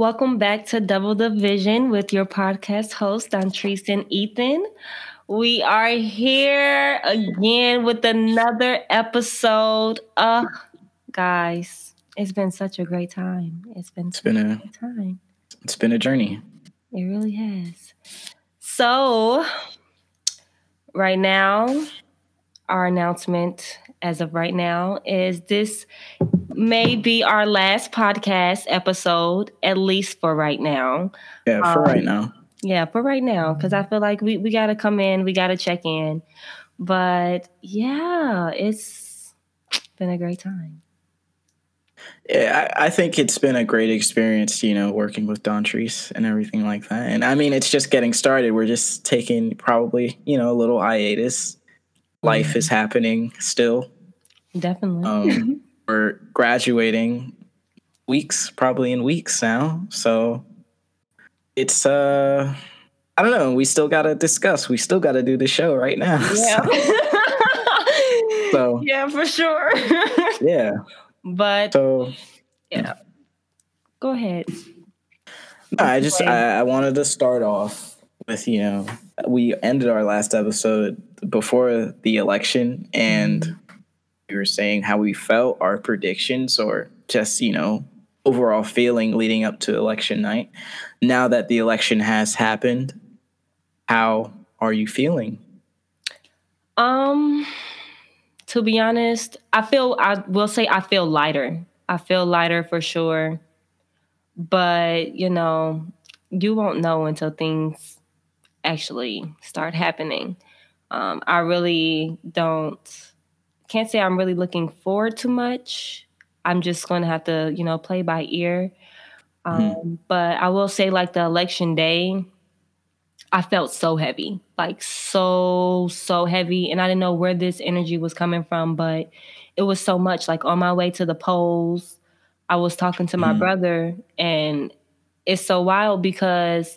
Welcome back to Double the Vision with your podcast host, Dontrice and Ethan. We are here again with another episode. Uh, guys, it's been such a great time. It's been it's been a, a time. It's been a journey. It really has. So, right now, our announcement as of right now is this may be our last podcast episode, at least for right now. Yeah, for um, right now. Yeah, for right now, because I feel like we, we got to come in, we got to check in. But yeah, it's been a great time. Yeah, I, I think it's been a great experience, you know, working with Dontrice and everything like that. And I mean, it's just getting started. We're just taking probably, you know, a little hiatus. Life mm-hmm. is happening still. Definitely. Um, we're graduating weeks, probably in weeks now. So it's uh I don't know. We still gotta discuss. We still gotta do the show right now. Yeah. So, so yeah, for sure. yeah. But so yeah. Go ahead. No, I just I, I wanted to start off with you know we ended our last episode before the election and we were saying how we felt, our predictions, or just, you know, overall feeling leading up to election night. Now that the election has happened, how are you feeling? Um, to be honest, I feel I will say I feel lighter. I feel lighter for sure. But, you know, you won't know until things actually start happening. Um, I really don't can't say I'm really looking forward to much. I'm just going to have to, you know, play by ear. Um, mm-hmm. But I will say, like the election day, I felt so heavy, like so, so heavy. And I didn't know where this energy was coming from, but it was so much. Like on my way to the polls, I was talking to my mm-hmm. brother, and it's so wild because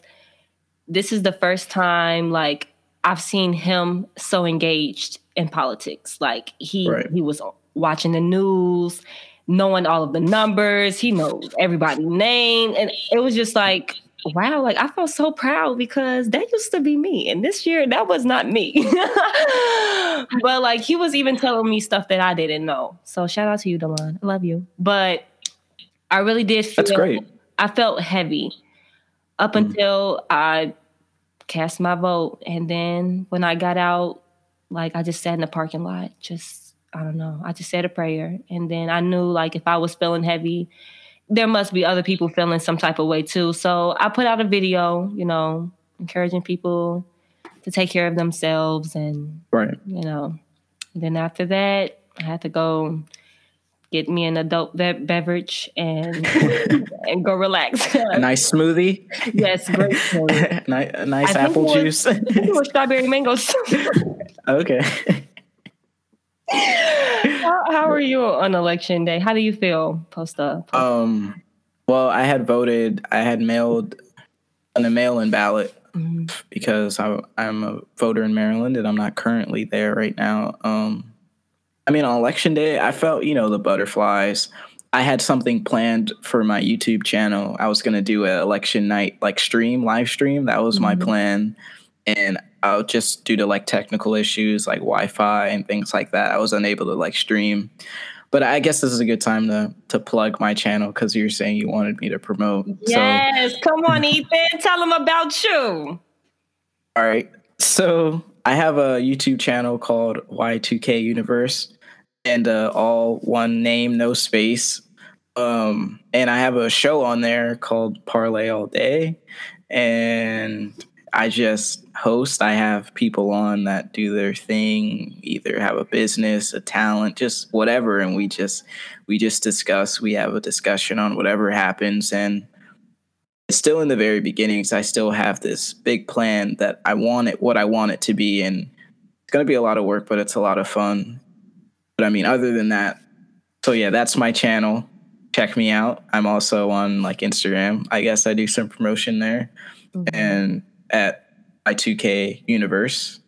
this is the first time, like, I've seen him so engaged in politics. Like he right. he was watching the news, knowing all of the numbers. He knows everybody's name, and it was just like wow, like I felt so proud because that used to be me. And this year that was not me. but like he was even telling me stuff that I didn't know. So shout out to you, Delon. I love you. But I really did feel That's great. I felt heavy up mm until I cast my vote. And then when I got out, like I just sat in the parking lot, just I don't know. I just said a prayer, and then I knew like if I was feeling heavy, there must be other people feeling some type of way too. So I put out a video, you know, encouraging people to take care of themselves, and right, you know. then after that, I had to go get me an adult be- beverage and and go relax. a nice smoothie. Yes, great smoothie. nice, nice apple juice. With strawberry mangoes. okay. how, how are you on election day? How do you feel post up? Um, well, I had voted. I had mailed on a mail-in ballot mm-hmm. because I, I'm a voter in Maryland and I'm not currently there right now. Um, I mean, on election day, I felt, you know, the butterflies. I had something planned for my YouTube channel. I was going to do an election night like stream, live stream. That was mm-hmm. my plan. And I'll just due to like technical issues like Wi-Fi and things like that, I was unable to like stream. But I guess this is a good time to to plug my channel because you're saying you wanted me to promote. Yes, so. come on, Ethan, tell them about you. All right, so I have a YouTube channel called Y2K Universe, and uh, all one name, no space. Um, and I have a show on there called Parlay All Day, and I just host. I have people on that do their thing, either have a business, a talent, just whatever, and we just we just discuss. We have a discussion on whatever happens, and it's still in the very beginnings. I still have this big plan that I want it what I want it to be, and it's gonna be a lot of work, but it's a lot of fun. But I mean, other than that, so yeah, that's my channel. Check me out. I'm also on like Instagram. I guess I do some promotion there, mm-hmm. and at Y2K Universe,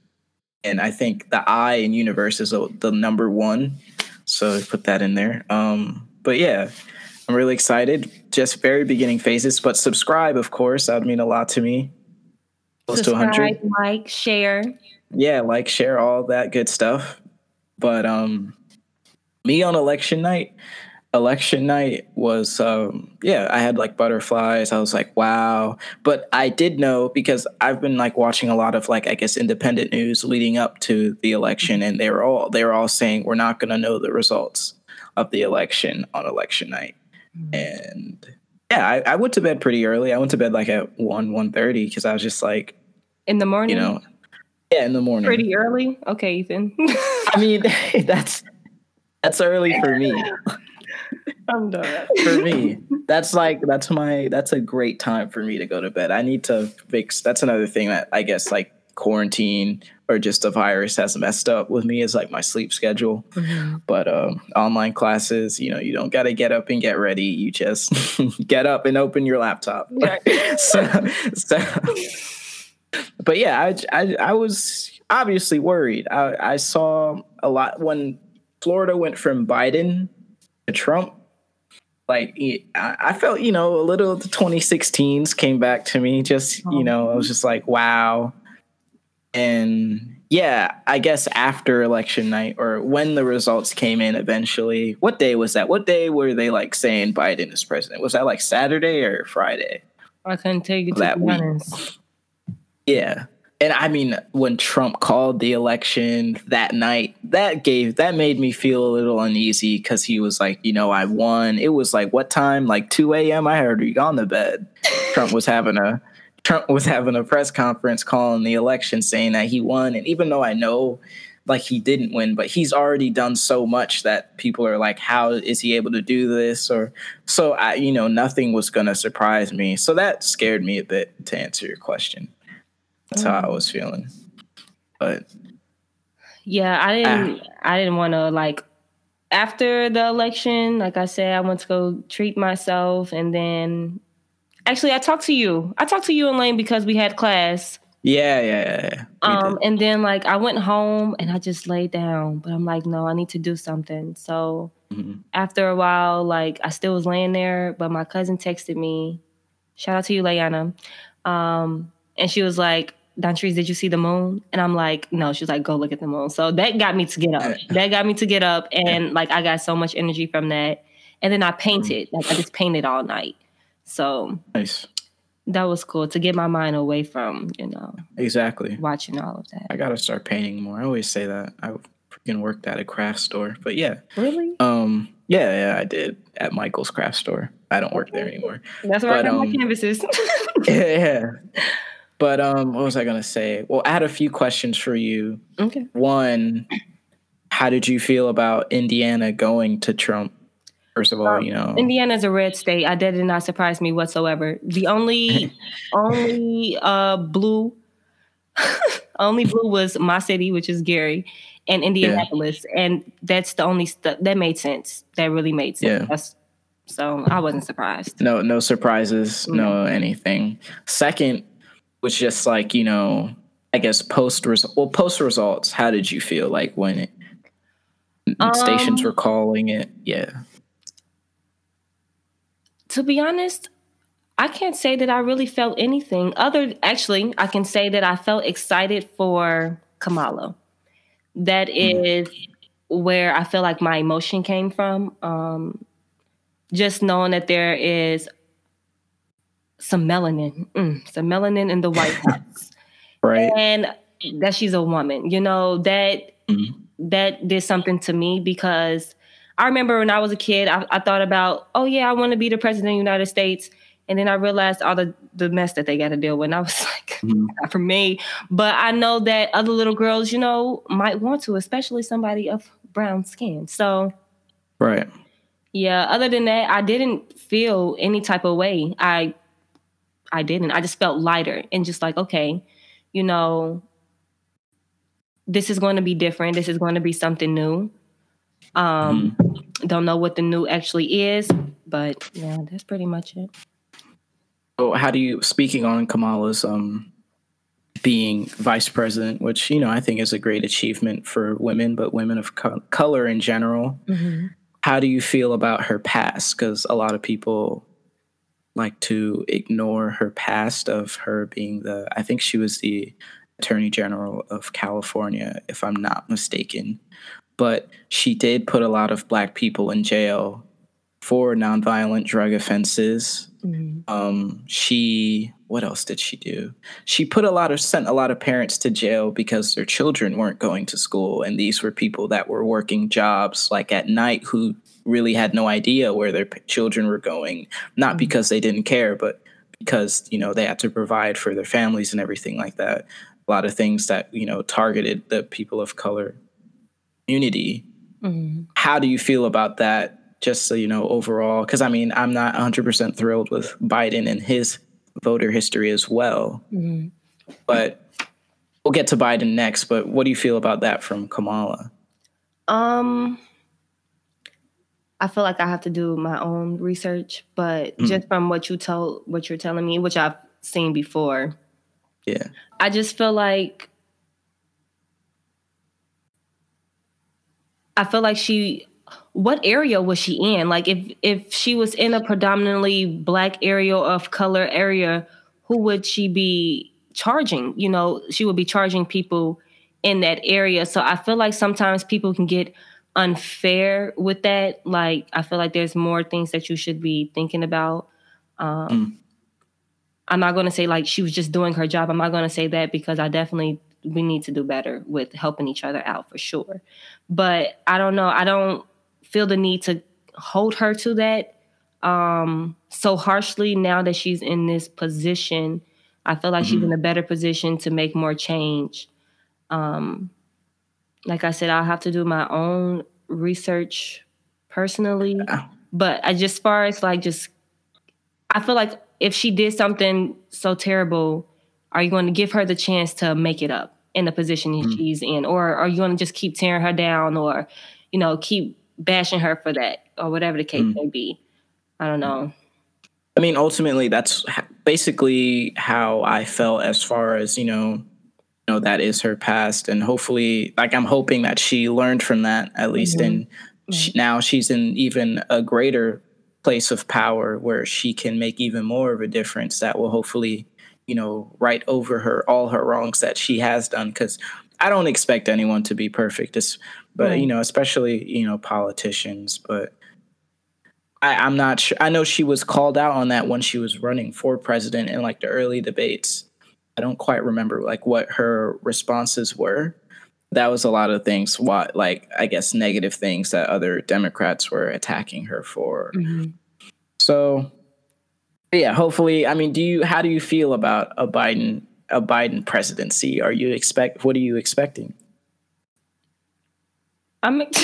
and I think the I in Universe is a, the number one. So put that in there. Um, but yeah, I'm really excited just very beginning phases. But subscribe, of course, that would mean a lot to me. Close subscribe, to 100. Like, share. Yeah, like, share, all that good stuff. But um, me on election night, election night was um yeah i had like butterflies. I was like wow. But i did know because i've been like watching a lot of like i guess independent news leading up to the election and they were all they were all saying we're not going to know the results of the election on election night. Mm-hmm. and yeah I, I, went to bed pretty early. I went to bed like at 1 1 30 because i was just like in the morning? you know yeah in the morning. Pretty early? Okay ethan i mean that's that's early for me I'm done. for me, that's like that's my that's a great time for me to go to bed. I need to fix. That's another thing that I guess like quarantine or just a virus has messed up with me is like my sleep schedule. Mm-hmm. But um, online classes, you know, you don't got to get up and get ready. You just get up and open your laptop. so, so, but yeah, I, I, I was obviously worried. I, I saw a lot when Florida went from Biden to Trump like I felt, you know, a little of the 2016s came back to me. Just, you know, I was just like, wow. And yeah, I guess after election night or when the results came in eventually, what day was that? What day were they like saying Biden is president? Was that like Saturday or Friday? I couldn't you to that be honest. Yeah and I mean, when Trump called the election that night, that gave that made me feel a little uneasy because he was like, you know, I won. It was like what time? Like two a.m. I heard you gone to bed. Trump was having a Trump was having a press conference calling the election, saying that he won. And even though I know, like he didn't win, but he's already done so much that people are like, how is he able to do this? Or so I, you know, nothing was gonna surprise me. So that scared me a bit to answer your question. That's how I was feeling. But yeah, I didn't ah. I didn't want to like after the election, like I said, I went to go treat myself and then actually I talked to you. I talked to you and Lane because we had class. Yeah, yeah, yeah. Um, and then like I went home and I just laid down, but I'm like, no, I need to do something. So mm-hmm. after a while, like I still was laying there, but my cousin texted me. Shout out to you, Layana. Um, and she was like, Dontrice, did you see the moon? And I'm like, no. She's like, go look at the moon. So that got me to get up. That got me to get up. And like, I got so much energy from that. And then I painted. Like, I just painted all night. So nice. That was cool to get my mind away from, you know, exactly watching all of that. I got to start painting more. I always say that. I freaking worked at a craft store, but yeah. Really? Um, yeah, yeah, I did at Michael's craft store. I don't work there anymore. That's where but, I got um, my canvases. yeah. But um, what was I gonna say? Well, I had a few questions for you. Okay. One, how did you feel about Indiana going to Trump? First of all, um, you know, Indiana is a red state. I, that did not surprise me whatsoever. The only, only uh, blue, only blue was my city, which is Gary, and Indianapolis, yeah. and that's the only stuff that made sense. That really made sense. Yeah. That's, so I wasn't surprised. No, no surprises, mm-hmm. no anything. Second, was just like you know i guess post result well post results how did you feel like when it, um, stations were calling it? Yeah. To be honest i can't say that i really felt anything other actually i can say that i felt excited for kamala. That is mm. where i feel like my emotion came from um, just knowing that there is some melanin, mm, some melanin in the White House, right? And that she's a woman. You know that mm-hmm. that did something to me because I remember when I was a kid, I, I thought about, oh yeah, I want to be the president of the United States. And then I realized all the, the mess that they got to deal with. And I was like, mm-hmm. not for me. But I know that other little girls, you know, might want to, especially somebody of brown skin. So, right. Yeah. Other than that, I didn't feel any type of way. I I didn't. I just felt lighter and just like, okay, you know, this is going to be different. This is going to be something new. Um, mm-hmm. don't know what the new actually is, but yeah, that's pretty much it. So how do you speaking on Kamala's um being vice president, which you know I think is a great achievement for women, but women of co- color in general. Mm-hmm. How do you feel about her past? Because a lot of people like to ignore her past of her being the I think she was the attorney general of California if I'm not mistaken but she did put a lot of black people in jail for nonviolent drug offenses. Mm-hmm. Um, she what else did she do? She put a lot of sent a lot of parents to jail because their children weren't going to school, and these were people that were working jobs like at night who really had no idea where their children were going, not mm-hmm. because they didn't care, but because you know they had to provide for their families and everything like that. A lot of things that you know targeted the people of color community. Mm-hmm. How do you feel about that? Just so you know, overall, because I mean, I'm not 100% thrilled with Biden and his voter history as well. Mm-hmm. But we'll get to Biden next. But what do you feel about that from Kamala? Um, I feel like I have to do my own research, but mm. just from what you told, what you're telling me, which I've seen before, yeah, I just feel like I feel like she what area was she in? Like if if she was in a predominantly black area of color area, who would she be charging? You know, she would be charging people in that area. So I feel like sometimes people can get unfair with that. Like I feel like there's more things that you should be thinking about. Um, mm. I'm not going to say like she was just doing her job. I'm not going to say that because I definitely we need to do better with helping each other out for sure. But I don't know. I don't feel the need to hold her to that um, so harshly now that she's in this position. I feel like mm-hmm. she's in a better position to make more change. Um, like I said, I'll have to do my own research personally. Yeah. But I just, as far as like, just, I feel like if she did something so terrible, are you going to give her the chance to make it up? in the position mm-hmm. she's in or are you going to just keep tearing her down or you know keep bashing her for that or whatever the case mm-hmm. may be i don't know i mean ultimately that's basically how i felt as far as you know know that is her past and hopefully like i'm hoping that she learned from that at least mm-hmm. and she, now she's in even a greater place of power where she can make even more of a difference that will hopefully you know, right over her all her wrongs that she has done. Because I don't expect anyone to be perfect, but right. you know, especially you know politicians. But I, I'm not sure. I know she was called out on that when she was running for president in like the early debates. I don't quite remember like what her responses were. That was a lot of things. What like I guess negative things that other Democrats were attacking her for. Mm-hmm. So yeah, hopefully. I mean, do you? How do you feel about a Biden a Biden presidency? Are you expect? What are you expecting? I'm.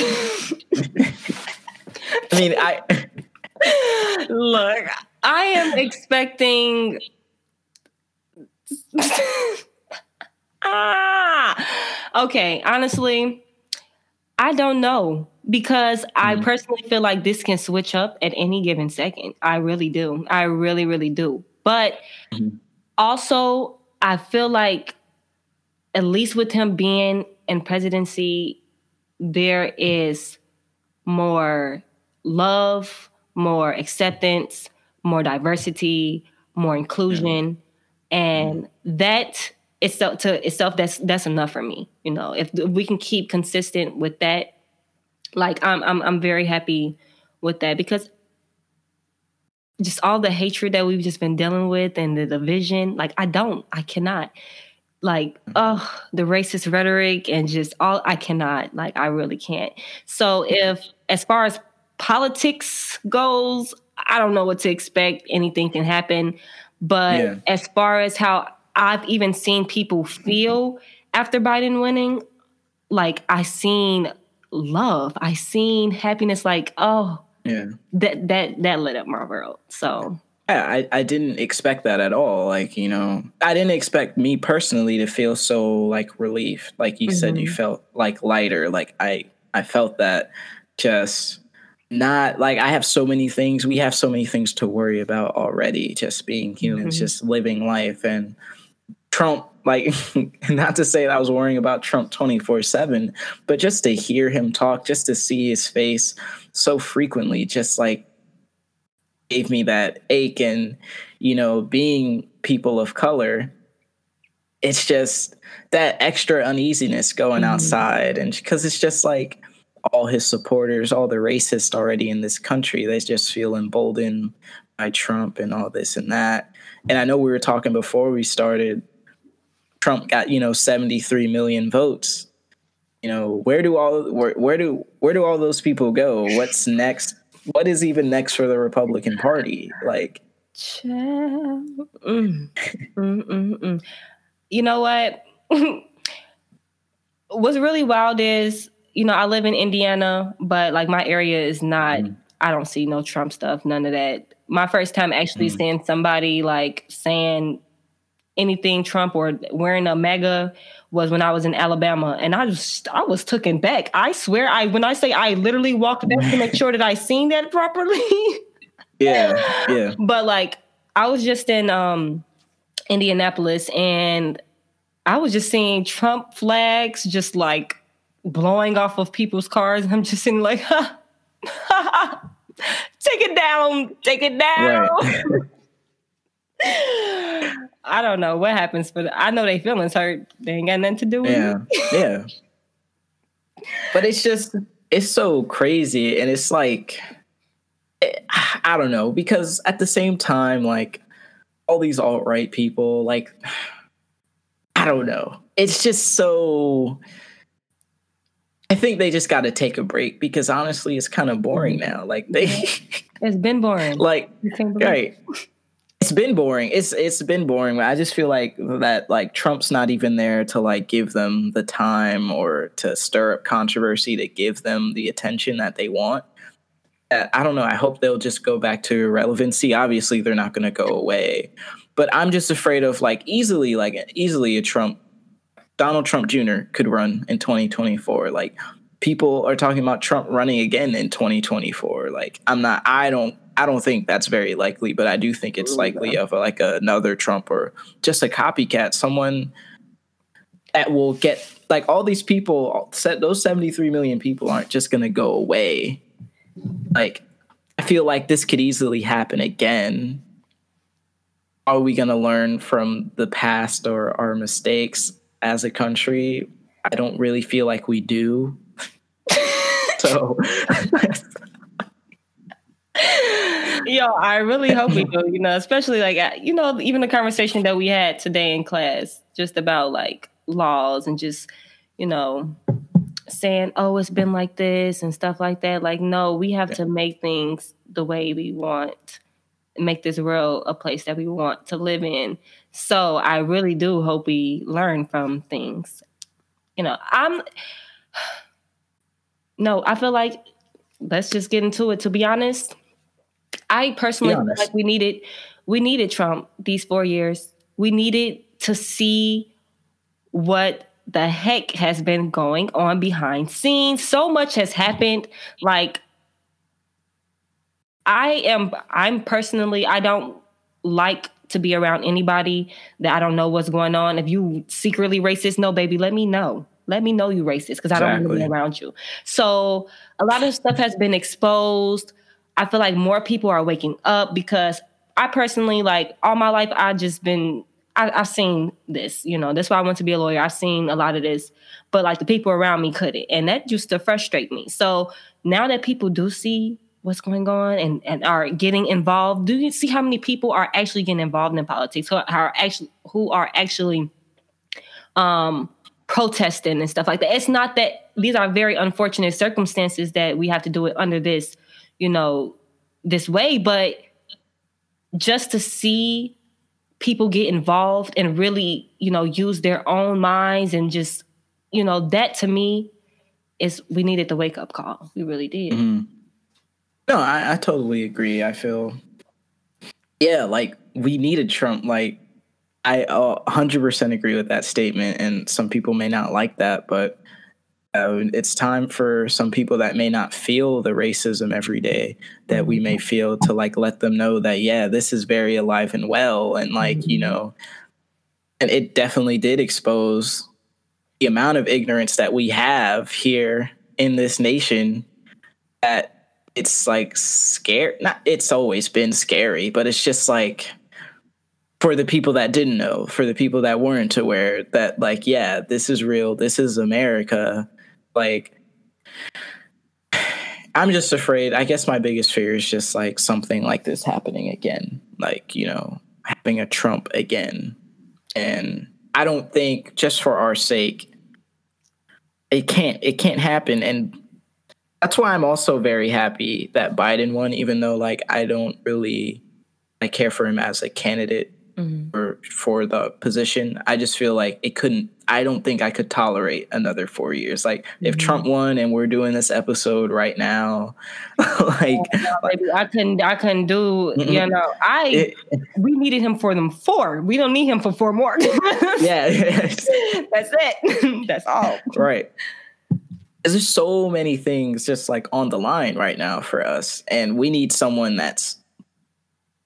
I mean, I look. I am expecting. ah, okay. Honestly, I don't know because I mm-hmm. personally feel like this can switch up at any given second. I really do. I really, really do. But mm-hmm. also, I feel like, at least with him being in presidency, there is more love, more acceptance, more diversity, more inclusion. And mm-hmm. that itself to itself that's that's enough for me. You know, if we can keep consistent with that like I'm I'm I'm very happy with that because just all the hatred that we've just been dealing with and the division, like I don't, I cannot. Like, oh, the racist rhetoric and just all I cannot, like I really can't. So if as far as politics goes, I don't know what to expect. Anything can happen. But yeah. as far as how I've even seen people feel after Biden winning, like I seen love. I seen happiness like, oh, yeah. That that that lit up my world. So yeah, I, I didn't expect that at all. Like, you know, I didn't expect me personally to feel so like relief. Like you mm-hmm. said, you mm-hmm. felt like lighter. Like I I felt that just not like I have so many things. We have so many things to worry about already. Just being humans, mm-hmm. just living life, and Trump like not to say that I was worrying about Trump 24/7, but just to hear him talk, just to see his face so frequently, just like gave me that ache and you know being people of color it's just that extra uneasiness going mm-hmm. outside and because it's just like all his supporters all the racists already in this country they just feel emboldened by trump and all this and that. And i know we were talking before we started trump got you know 73 million votes. You know where do all where, where do where do all those people go? What's next? What is even next for the republican party? Like mm. Mm, mm, mm. you know what? What's really wild is you know i live in indiana but like my area is not mm. i don't see no trump stuff none of that my first time actually mm. seeing somebody like saying anything trump or wearing a MAGA was when I was in Alabama, and I just I was taken back. I swear, I when I say I literally walked back to make sure that I seen that properly. yeah, yeah. But like, I was just in um Indianapolis, and I was just seeing Trump flags just like blowing off of people's cars, I'm just sitting like, ha, take it down, take it down. Right. I don't know what happens, but I know they feelings hurt. They ain't got nothing to do with yeah. it. yeah. But it's just it's so crazy, and it's like eh, I don't know because at the same time, like all these alt right people, like I don't know. It's just so. I think they just got to take a break because honestly, it's kind of boring mm-hmm. now. Like they, it's been boring. like right it's been boring. It's it's been boring. I just feel like that like Trump's not even there to like give them the time or to stir up controversy to give them the attention that they want. Uh, I don't know. I hope they'll just go back to relevancy. Obviously, they're not going to go away, but I'm just afraid of like easily like easily a Trump Donald Trump Jr. could run in 2024. Like people are talking about Trump running again in 2024. Like I'm not. I don't I don't think that's very likely, but I do think it's likely of like another Trump or just a copycat, someone that will get like all these people. Set those seventy three million people aren't just going to go away. Like I feel like this could easily happen again. Are we going to learn from the past or our mistakes as a country? I don't really feel like we do. so Yo, I really hope we do, you know, especially like, uh, you know, even the conversation that we had today in class, just about like laws and just, you know, saying, oh, it's been like this and stuff like that. Like, no, we have to make things the way we want, make this world a place that we want to live in. So I really do hope we learn from things. You know, I'm, no, I feel like, let's just get into it. To be honest, I personally feel like we needed we needed Trump these four years. We needed to see what the heck has been going on behind scenes. So much has happened. Like I am I'm personally I don't like to be around anybody that I don't know what's going on. If you secretly racist, no baby, let me know. Let me know you racist because I don't want to be around you. So a lot of stuff has been exposed. I feel like more people are waking up because I personally like all my life I just been I, have seen this, you know. That's why I want to be a lawyer. I've seen a lot of this, but like the people around me couldn't, and that used to frustrate me. So now that people do see what's going on and, and are getting involved, do you see how many people are actually getting involved in politics? Who are actually who are actually um, protesting and stuff like that? It's not that these are very unfortunate circumstances that we have to do it under this you know, this way, but just to see people get involved and really, you know, use their own minds and just, you know, that to me is we needed the wake up call. We really did. Mm-hmm. No, I, I totally agree. I feel, yeah, like we needed Trump. Like, I uh, 100% agree with that statement. And some people may not like that, but uh, it's time for some people that may not feel the racism every day that we may feel to like let them know that yeah this is very alive and well and like you mm-hmm. know and it definitely did expose the amount of ignorance that we have here in this nation that it's like scary. Not it's always been scary, but it's just like for the people that didn't know, for the people that weren't aware that like, yeah, this is real. This is America. Like I'm just afraid. I guess my biggest fear is just like something like this happening again. Like, you know, having a Trump again. And I don't think just for our sake it can't it can't happen and that's why I'm also very happy that Biden won even though like I don't really I care for him as a candidate mm-hmm. for for the position. I just feel like it couldn't. I don't think I could tolerate another four years. Like mm-hmm. if Trump won and we're doing this episode right now, like, oh, like I couldn't. I couldn't do. Mm-hmm. You know, I it, we needed him for them four. We don't need him for four more. yeah, that's it. that's all. Right there's so many things just like on the line right now for us and we need someone that's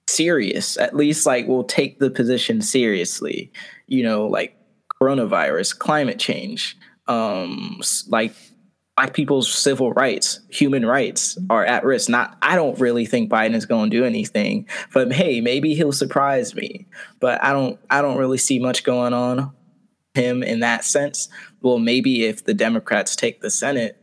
serious. At least like we'll take the position seriously. You know, like coronavirus, climate change, um, like black people's civil rights, human rights are at risk. Not, I don't really think Biden is going to do anything, but hey, maybe he'll surprise me. But I don't, I don't really see much going on him in that sense. Well, maybe if the Democrats take the Senate,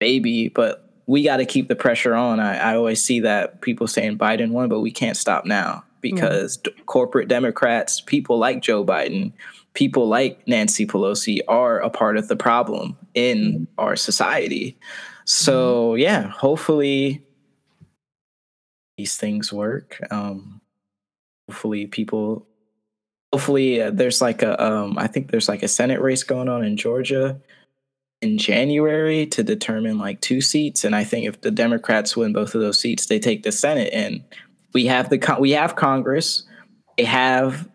maybe, but we got to keep the pressure on. I, I, always see that people saying Biden won, but we can't stop now because mm-hmm. d- corporate Democrats, people like Joe Biden, people like Nancy Pelosi are a part of the problem in mm-hmm. our society. So, mm-hmm. yeah, hopefully these things work. Um, hopefully people hopefully uh, there's like a um, I think there's like a Senate race going on in Georgia in January to determine like two seats, and I think if the Democrats win both of those seats, they take the Senate, and we have the we have Congress, they have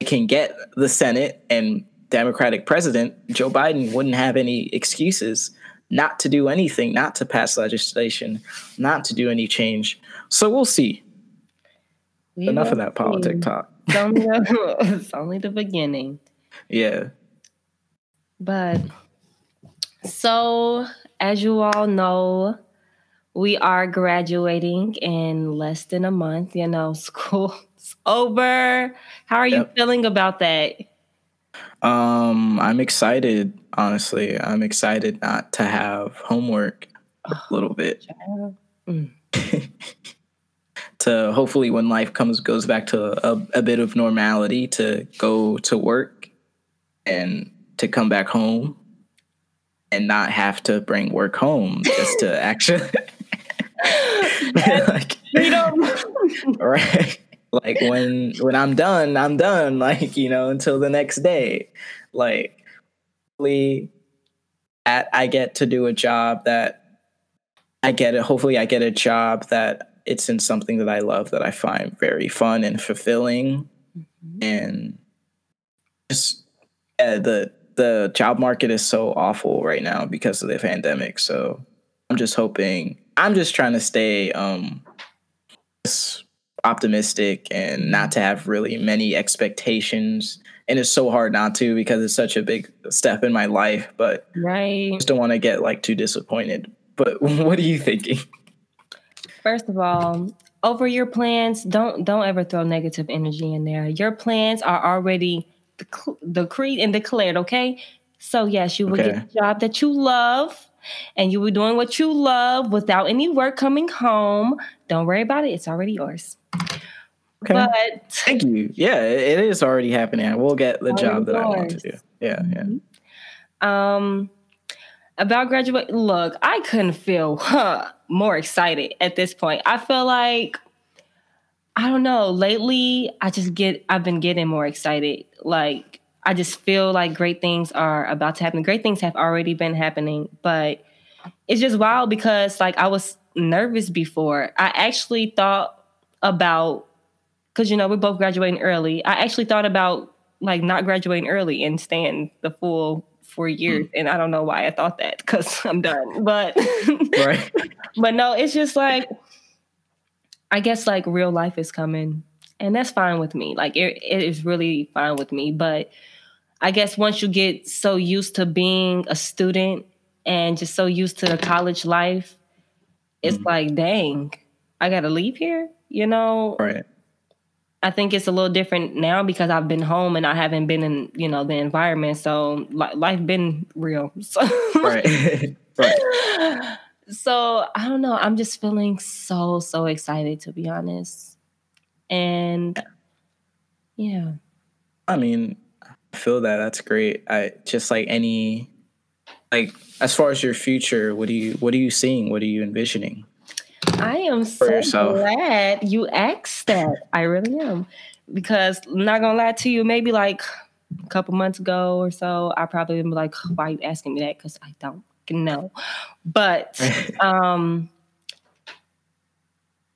they can get the Senate and Democratic president Joe Biden wouldn't have any excuses not to do anything, not to pass legislation, not to do any change. So we'll see. We Enough of that politic talk. It's only, the, it's only the beginning. Yeah. But so, as you all know, we are graduating in less than a month. You know, school's over. How are yep. you feeling about that? Um, I'm excited, honestly. I'm excited not to have homework a little bit. Mm. to hopefully when life comes goes back to a, a bit of normality to go to work and to come back home and not have to bring work home just to actually like freedom. right. Like when when i'm done i'm done like you know until the next day. Like hopefully at, i get to do a job that i get it hopefully i get a job that it's in something that i love that i find very fun and fulfilling mm-hmm. and just yeah, the the job market is so awful right now because of the pandemic. So I'm just hoping I'm just trying to stay um optimistic and not to have really many expectations. And it's so hard not to because it's such a big step in my life. But right. I just don't want to get like too disappointed. But what are you thinking? First of all, over your plans, don't don't ever throw negative energy in there. Your plans are already decreed and declared, okay? So, yes, you will okay. get a job that you love and you will be doing what you love without any work coming home. Don't worry about it, it's already yours. Okay. But thank you. Yeah, it is already happening. I will get the job that yours. I want to do. Yeah, mm-hmm. yeah. Um, about graduate, look, I couldn't feel huh, more excited at this point. I feel like I don't know. Lately, I just get I've been getting more excited. Like I just feel like great things are about to happen. Great things have already been happening, but it's just wild because like I was nervous before. I actually thought about because you know we're both graduating early. I actually thought about like not graduating early and staying the full four years, mm. and I don't know why I thought that because I'm done. But right. but no, it's just like I guess like real life is coming, and that's fine with me. Like it, it is really fine with me. But I guess once you get so used to being a student and just so used to the college life, it's mm-hmm. like, dang, I gotta leave here, you know? Right. I think it's a little different now because I've been home and I haven't been in, you know, the environment. So li- life been real. So. right. right. So I don't know. I'm just feeling so, so excited to be honest. And yeah. I mean, I feel that that's great. I just like any like as far as your future, what do you what are you seeing? What are you envisioning? I am so yourself? glad you asked that. I really am. Because I'm not gonna lie to you, maybe like a couple months ago or so, I probably been like, why are you asking me that? Because I don't know. But um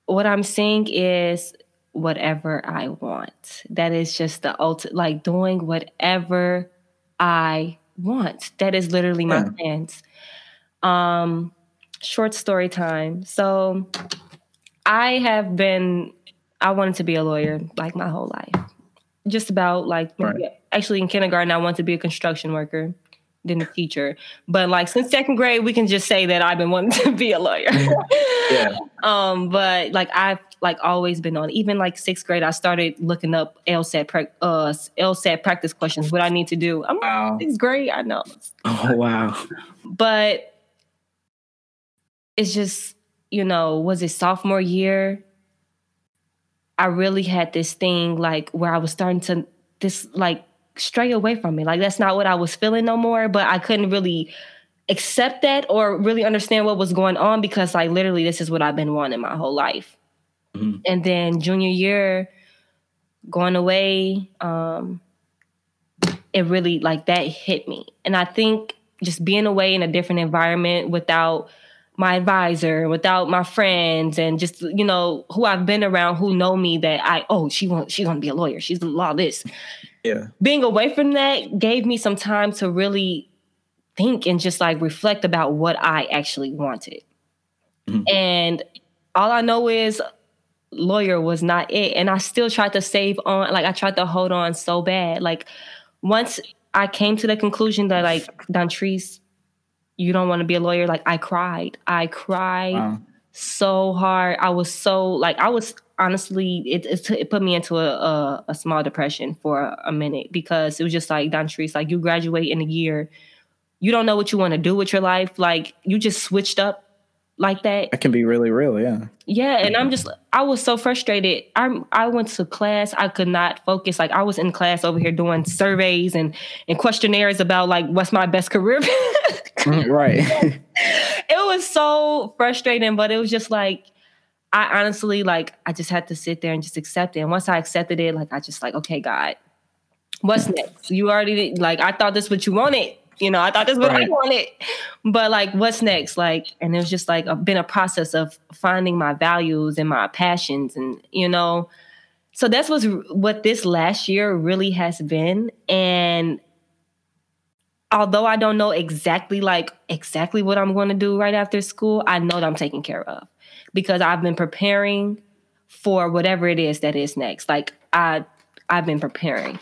what I'm saying is whatever I want. That is just the ultimate like doing whatever I want. That is literally my yeah. plans. Um short story time. So I have been I wanted to be a lawyer like my whole life. Just about like right. actually in kindergarten I wanted to be a construction worker, then a teacher. But like since second grade we can just say that I've been wanting to be a lawyer. yeah. Um but like I've like always been on even like sixth grade I started looking up LSAT pra- uh LSAT practice questions what I need to do. I'm wow. sixth grade, I know. Oh wow. But it's just, you know, was it sophomore year? I really had this thing like where I was starting to this like stray away from me. Like that's not what I was feeling no more, but I couldn't really accept that or really understand what was going on because like literally this is what I've been wanting my whole life. Mm-hmm. And then junior year going away um it really like that hit me. And I think just being away in a different environment without my advisor, without my friends, and just you know who I've been around who know me that I oh she won't she's gonna be a lawyer, she's a law this. Yeah. Being away from that gave me some time to really think and just like reflect about what I actually wanted. Mm-hmm. And all I know is lawyer was not it. And I still tried to save on, like I tried to hold on so bad. Like once I came to the conclusion that like Dontrice you don't want to be a lawyer. Like I cried. I cried wow. so hard. I was so like I was honestly it it, it put me into a, a, a small depression for a minute because it was just like Dontrice, like you graduate in a year, you don't know what you want to do with your life. Like you just switched up like that. That can be really real, yeah. Yeah, and I'm just I was so frustrated. I I went to class, I could not focus. Like I was in class over here doing surveys and and questionnaires about like what's my best career. Mm, right. it was so frustrating, but it was just like I honestly like I just had to sit there and just accept it. And once I accepted it, like I just like, okay, God, what's next? You already like I thought this what you wanted you know, I thought this was right. what I wanted. But like, what's next? Like, and it was just like a, been a process of finding my values and my passions, and you know, so that's what's what this last year really has been. And although I don't know exactly like exactly what I'm going to do right after school, I know that I'm taken care of because I've been preparing for whatever it is that is next. Like I I've been preparing.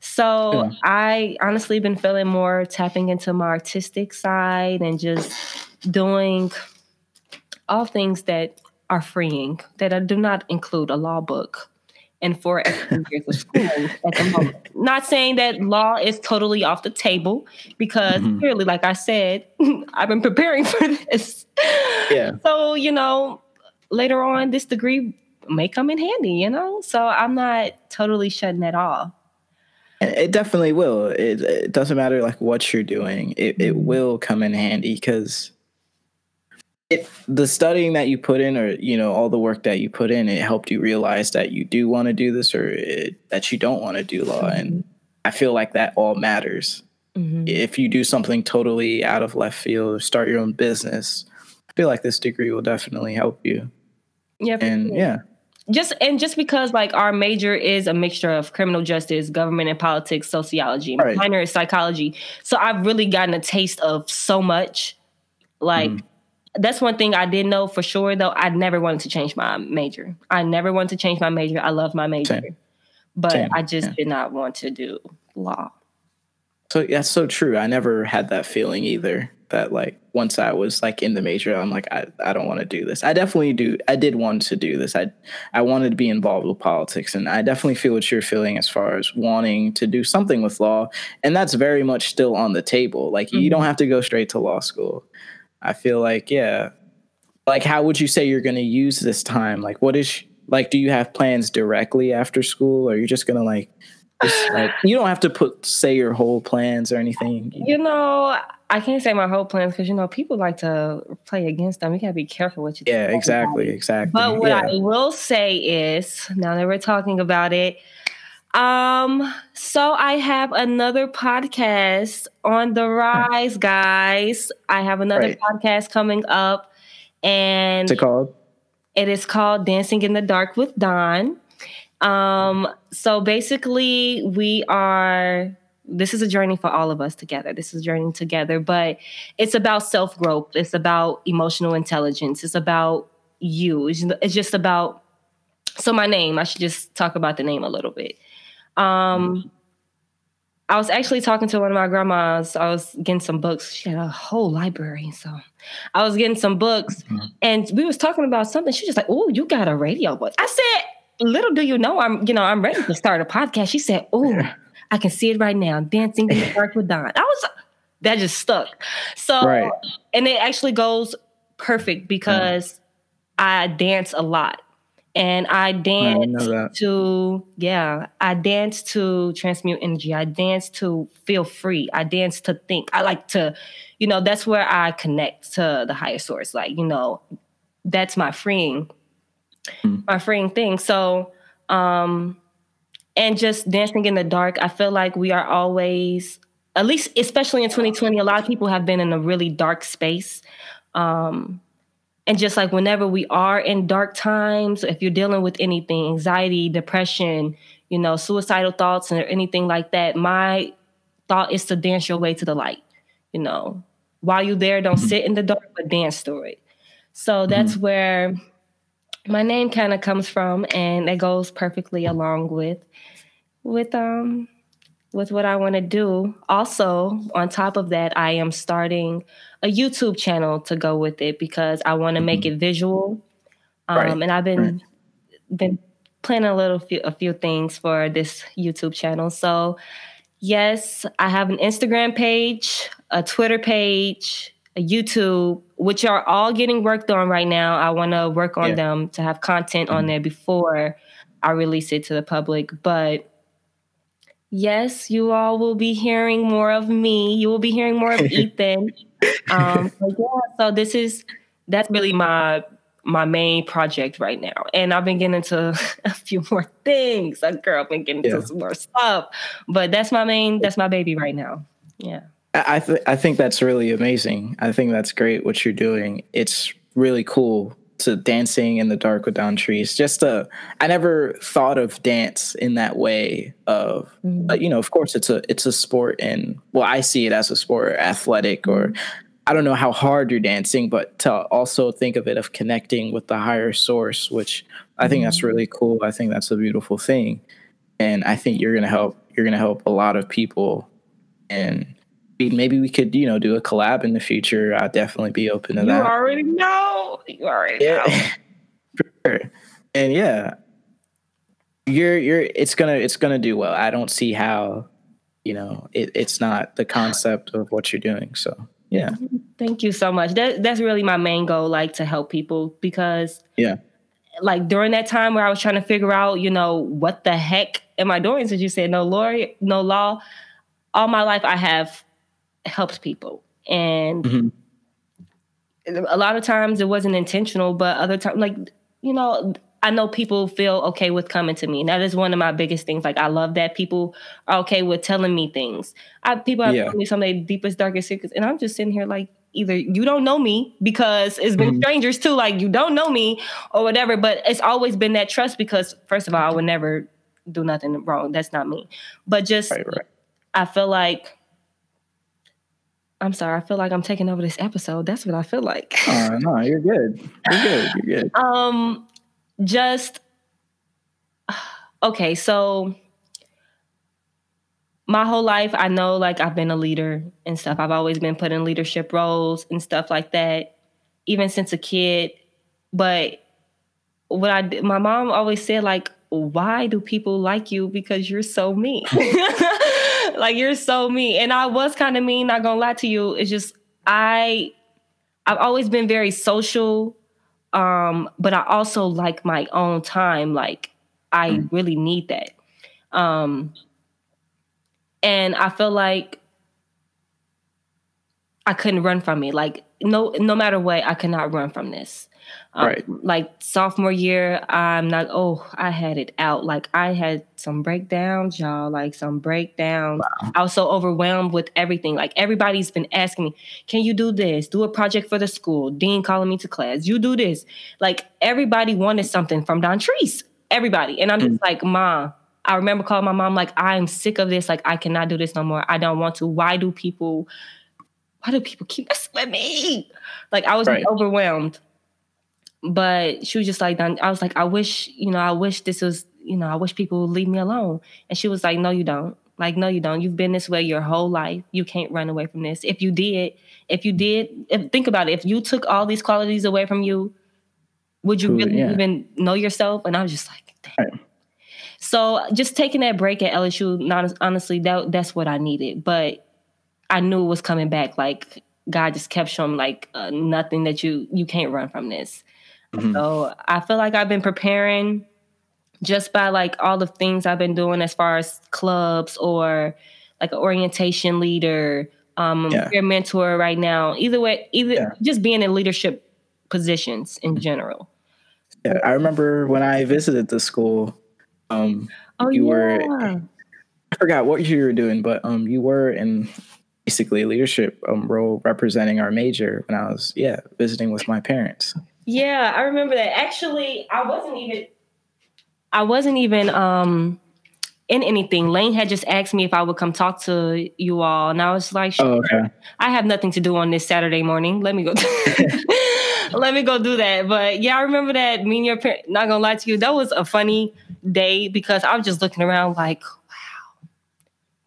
So yeah. I honestly been feeling more tapping into my artistic side and just doing all things that are freeing that I do not include a law book and four extra years of schooling at the moment. Not saying that law is totally off the table because mm-hmm. clearly, like I said, I've been preparing for this. Yeah. So, you know, later on, this degree may come in handy, you know? So I'm not totally shutting that off. It definitely will. It, it doesn't matter like what you're doing. It it mm-hmm. will come in handy because it the studying that you put in, or you know, all the work that you put in, it helped you realize that you do want to do this, or it, that you don't want to do law. Mm-hmm. And I feel like that all matters. Mm-hmm. If you do something totally out of left field, or start your own business, I feel like this degree will definitely help you. Yeah, and sure. yeah just and just because like our major is a mixture of criminal justice, government and politics, sociology, right. minor is psychology. So I've really gotten a taste of so much. Like mm. that's one thing I did know for sure though. I never wanted to change my major. I never wanted to change my major. I love my major. Same. But Same. I just yeah. did not want to do law. So that's so true. I never had that feeling either. That like once I was like in the major, I'm like, I, I don't want to do this. I definitely do. I did want to do this. I I wanted to be involved with politics, and I definitely feel what you're feeling as far as wanting to do something with law, and that's very much still on the table. Like mm-hmm. you don't mm-hmm. have to go straight to law school. I feel like yeah, like how would you say you're going to use this time? Like what is like do you have plans directly after school, or you're just gonna like like you don't have to put say your whole plans or anything. You know, I can't say my whole plans because you know people like to play against them. You gotta be careful what you. Yeah, exactly, exactly. But what yeah. I will say is, now that we're talking about it, um, so I have another podcast on the rise, guys. I have another right. podcast coming up, and What's it called? It is called Dancing in the Dark with Dawn. Um, so basically, we are. This is a journey for all of us together. This is a journey together, but it's about self growth. It's about emotional intelligence. It's about you. It's, just about. So my name. I should just talk about the name a little bit. Um, I was actually talking to one of my grandmas. I was getting some books. She had a whole library, so I was getting some books, mm-hmm. and we was talking about something. She was like, "Oh, you got a radio book?" I said, little do you know, I'm, you know, I'm ready to start a podcast. She said, Oh, I can see it right now. Dancing in the dark with Don." I was that just stuck. So right. and it actually goes perfect because mm. I dance a lot. And I dance I to, yeah, I dance to transmute energy. I dance to feel free. I dance to think. I like to, you know, that's where I connect to the higher source. Like, you know, that's my freeing mm. my freeing thing. So, um, and just dancing in the dark, I feel like we are always, at least, especially in 2020, a lot of people have been in a really dark space. Um, and just like whenever we are in dark times, if you're dealing with anything, anxiety, depression, you know, suicidal thoughts, or anything like that, my thought is to dance your way to the light. You know, while you're there, don't mm-hmm. sit in the dark, but dance through it. So that's mm-hmm. where my name kind of comes from and it goes perfectly along with with um with what I want to do. Also, on top of that, I am starting a YouTube channel to go with it because I want to make mm-hmm. it visual. Um, right. and I've been right. been planning a little few a few things for this YouTube channel. So, yes, I have an Instagram page, a Twitter page, a YouTube, which are all getting worked on right now. I want to work on yeah. them to have content mm-hmm. on there before I release it to the public. But yes, you all will be hearing more of me. You will be hearing more of Ethan. Um, yeah, so this is that's really my my main project right now. And I've been getting into a few more things. A girl, I've been getting yeah. into some more stuff. But that's my main, that's my baby right now. Yeah. I th- I think that's really amazing. I think that's great what you're doing. It's really cool to dancing in the dark with Dontrice. Just uh, I never thought of dance in that way. Of mm-hmm. but you know, of course, it's a it's a sport, and well, I see it as a sport, or athletic, or mm-hmm. I don't know how hard you're dancing, but to also think of it of connecting with the higher source, which I think mm-hmm. that's really cool. I think that's a beautiful thing, and I think you're gonna help. You're gonna help a lot of people, and maybe we could, you know, do a collab in the future. I'd definitely be open to you that. You already know. You already yeah. know. sure. And yeah, you're you're it's gonna it's gonna do well. I don't see how, you know, it, it's not the concept of what you're doing. So yeah. Thank you so much. That that's really my main goal, like to help people because yeah. Like during that time where I was trying to figure out, you know, what the heck am I doing? Since you said no law, no law, all my life I have helps people. And mm-hmm. a lot of times it wasn't intentional, but other times, like, you know, I know people feel okay with coming to me. And that is one of my biggest things. Like I love that people are okay with telling me things. I, people have yeah. told me some of their deepest, darkest secrets, and I'm just sitting here like, either you don't know me because it's been mm-hmm. strangers too, like you don't know me or whatever. But it's always been that trust because first of all, I would never do nothing wrong. That's not me. But just right, right. I feel like I'm sorry. I feel like I'm taking over this episode. That's what I feel like. uh, no, you're good. You're good. You're good. Um, just okay. So my whole life, I know like I've been a leader and stuff. I've always been put in leadership roles and stuff like that, even since a kid. But what I did, my mom always said like, why do people like you? Because you're so mean. like you're so mean. And I was kind of mean, not gonna lie to you. It's just I I've always been very social. Um, but I also like my own time. Like I mm. really need that. Um and I feel like I couldn't run from it. Like no no matter what, I cannot run from this. Um, right. Like sophomore year, I'm not. Oh, I had it out. Like I had some breakdowns, y'all. Like some breakdowns. Wow. I was so overwhelmed with everything. Like everybody's been asking me, "Can you do this? Do a project for the school?" Dean calling me to class. You do this. Like everybody wanted something from Dontrice. Everybody, and I'm just mm. like, Mom, I remember calling my mom like, "I'm sick of this. Like I cannot do this no more. I don't want to. Why do people?" Why do people keep messing with me? Like I was right. overwhelmed but she was just like, I was like, I wish, you know, I wish this was, you know, I wish people would leave me alone. And she was like, No, you don't. Like, no, you don't. You've been this way your whole life. You can't run away from this. If you did, if you did, if, think about it. If you took all these qualities away from you, would you really yeah. even know yourself? And I was just like, Damn. So just taking that break at LSU, not honestly, that that's what I needed. But I knew it was coming back. Like God just kept showing like uh, nothing that you you can't run from this. Mm-hmm. So I feel like I've been preparing just by like all the things I've been doing as far as clubs or like an orientation leader, um, yeah. peer mentor right now. Either way, either yeah. just being in leadership positions in general. Yeah, I remember when I visited the school. Um, oh, you yeah. were. I forgot what you were doing, but um, you were in basically a leadership um, role representing our major when I was yeah visiting with my parents. Yeah, I remember that. Actually, I wasn't even I wasn't even um in anything. Lane had just asked me if I would come talk to you all, and I was like, sure. oh, okay. I have nothing to do on this Saturday morning. Let me go. Let me go do that. But yeah, I remember that. Me and your parent. Not gonna lie to you, that was a funny day because I was just looking around like, wow,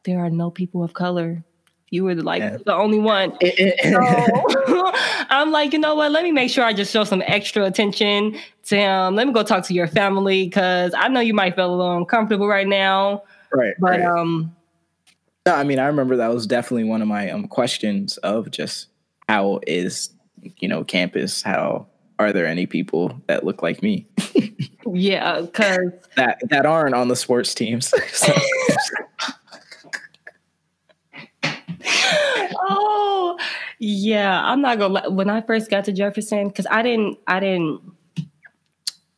there are no people of color you were like yeah. the only one. so, I'm like, you know what? Let me make sure I just show some extra attention to him. Let me go talk to your family because I know you might feel a little uncomfortable right now. Right. But right. um no, I mean, I remember that was definitely one of my um questions of just how is you know campus? How are there any people that look like me? yeah, because that that aren't on the sports teams. Oh yeah i'm not gonna when i first got to jefferson because i didn't i didn't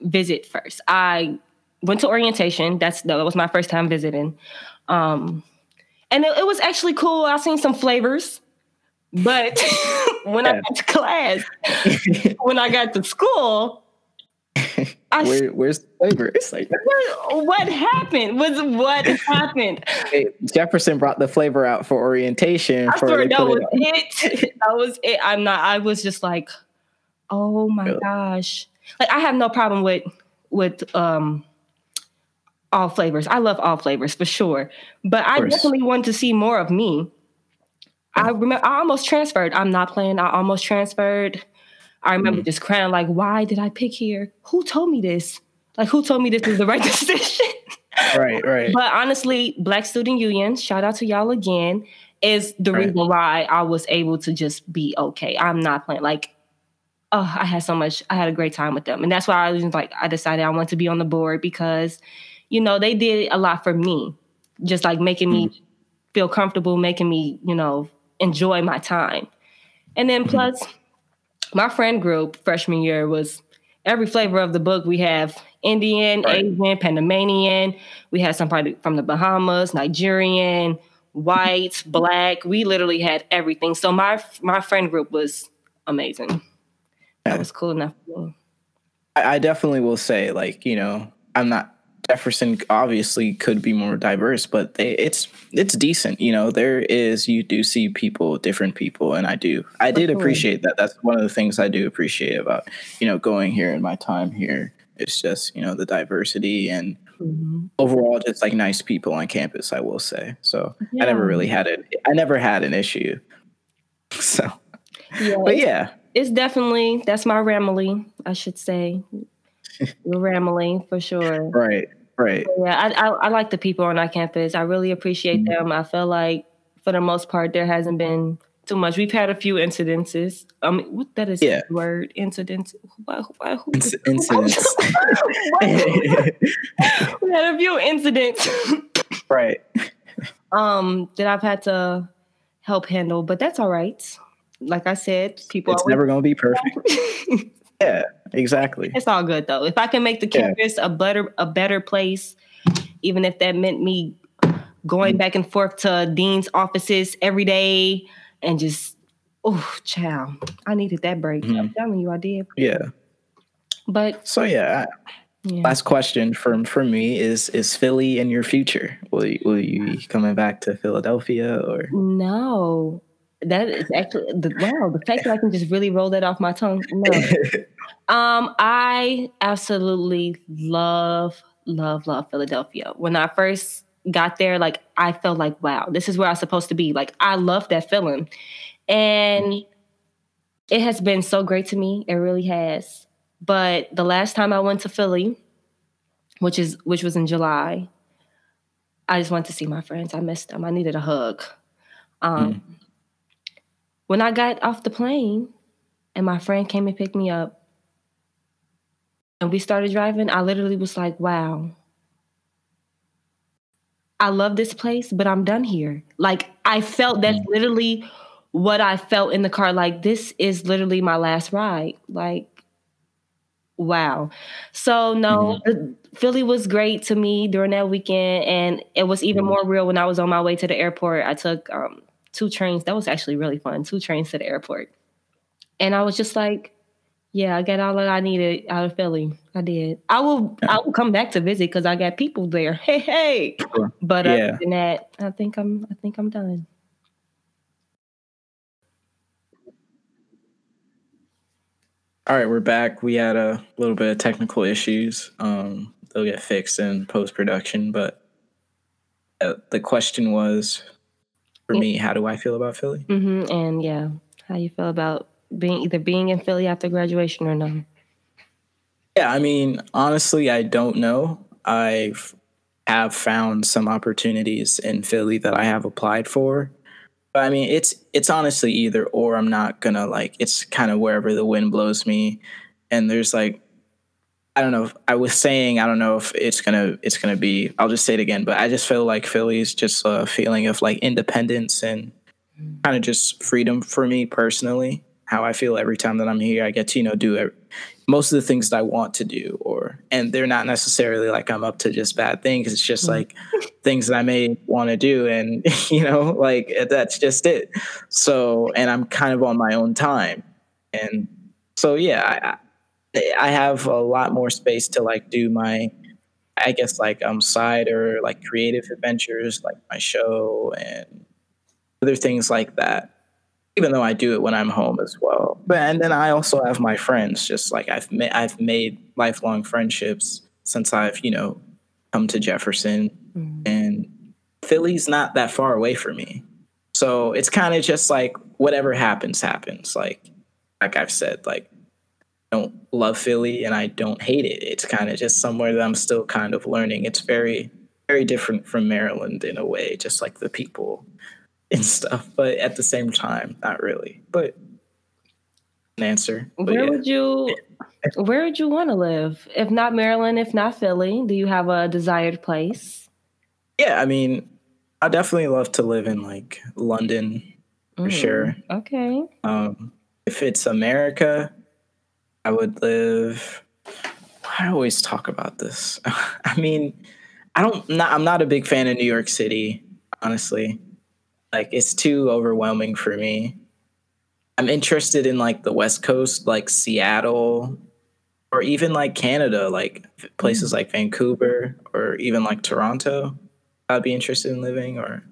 visit first. I went to orientation. That's that was my first time visiting. Um and it, it was actually cool. I seen some flavors but when yeah. i got to class when i got to school Where, where's the flavor? It's like what happened? Was what happened? Jefferson brought the flavor out for orientation. I for that was it. it. that was it. I'm not. I was just like, oh my really? gosh! Like I have no problem with with um all flavors. I love all flavors for sure, but I definitely want to see more of me. I remember I almost transferred. I'm not playing. I almost transferred. I remember mm. just crying, like, why did I pick here? Who told me this? Like, who told me this was the right decision? right, right. But honestly, Black Student Union, shout out to y'all again, is the right. reason why I was able to just be okay. I'm not playing like oh, I had so much, I had a great time with them. And that's why I was like, I decided I want to be on the board because, you know, they did a lot for me, just like making mm. me feel comfortable, making me, you know, enjoy my time. And then mm. plus, my friend group freshman year was every flavor of the book. We have Indian, right. Asian, Panamanian. We had somebody from the Bahamas, Nigerian, white, black. We literally had everything. So my my friend group was amazing. That was cool enough. I definitely will say, like, you know, I'm not Jefferson obviously could be more diverse, but they, it's it's decent. You know, there is you do see people, different people, and I do I did appreciate that. That's one of the things I do appreciate about you know going here and my time here. It's just you know the diversity and mm-hmm. overall, just like nice people on campus, I will say. So yeah. I never really had it. I never had an issue. So, yeah, but yeah, it's definitely that's my ramily, I should say. ramily for sure. Right. Right. yeah, I, I, I like the people on our campus. I really appreciate mm-hmm. them. I feel like for the most part there hasn't been too much. We've had a few incidences. Um, what that is yeah. word incidents. Why, why, who, Inc- incidents. we had a few incidents. right. Um, that I've had to help handle, but that's all right. Like I said, people. It's never going to be perfect. Yeah, exactly. It's all good though. If I can make the campus yeah. a better a better place, even if that meant me going back and forth to dean's offices every day and just oh child i needed that break mm-hmm. i'm telling you i did yeah but so yeah, yeah, last question from for me is is philly in your future will you, will you be coming back to philadelphia or no that is actually the wow the fact that i can just really roll that off my tongue no um i absolutely love love love philadelphia when i first got there, like I felt like, wow, this is where I'm supposed to be. Like I love that feeling. And it has been so great to me. It really has. But the last time I went to Philly, which is which was in July, I just went to see my friends. I missed them. I needed a hug. Um, mm. When I got off the plane and my friend came and picked me up and we started driving, I literally was like, wow, I love this place, but I'm done here. Like I felt that's mm. literally what I felt in the car. Like this is literally my last ride. Like wow. So no, mm-hmm. Philly was great to me during that weekend, and it was even mm-hmm. more real when I was on my way to the airport. I took um, two trains. That was actually really fun. Two trains to the airport, and I was just like, yeah, I got all that I needed out of Philly. I did. I will. I will come back to visit because I got people there. Hey, hey. Sure. But yeah. other than that, I think I'm. I think I'm done. All right, we're back. We had a little bit of technical issues. Um, they'll get fixed in post production, but uh, the question was for me, how do I feel about Philly? Mm-hmm. And yeah, how you feel about being either being in Philly after graduation or no? Yeah, I mean, honestly, I don't know. I've have found some opportunities in Philly that I have applied for. But I mean, it's it's honestly either or. I'm not gonna like. It's kind of wherever the wind blows me. And there's like, I don't know. If, I was saying I don't know if it's gonna it's gonna be. I'll just say it again. But I just feel like Philly is just a feeling of like independence and kind of just freedom for me personally how I feel every time that I'm here. I get to, you know, do every, most of the things that I want to do, or, and they're not necessarily like I'm up to just bad things. It's just mm. like things that I may want to do. And, you know, like that's just it. So, and I'm kind of on my own time. And so, yeah, I, I have a lot more space to like do my, I guess like um side or like creative adventures, like my show and other things like that even though I do it when I'm home as well. But and then I also have my friends. Just like I've ma- I've made lifelong friendships since I've you know come to Jefferson, mm-hmm. and Philly's not that far away from me. So it's kind of just like whatever happens, happens. Like like I've said, like don't love Philly and I don't hate it. It's kind of just somewhere that I'm still kind of learning. It's very very different from Maryland in a way, just like the people and stuff, but at the same time, not really. But an answer. But where yeah. would you where would you want to live? If not Maryland, if not Philly, do you have a desired place? Yeah, I mean, I definitely love to live in like London for mm, sure. Okay. Um, if it's America, I would live. I always talk about this. I mean, I don't. Not, I'm not a big fan of New York City, honestly. Like it's too overwhelming for me. I'm interested in like the West Coast, like Seattle, or even like Canada, like places mm. like Vancouver or even like Toronto. I'd be interested in living, or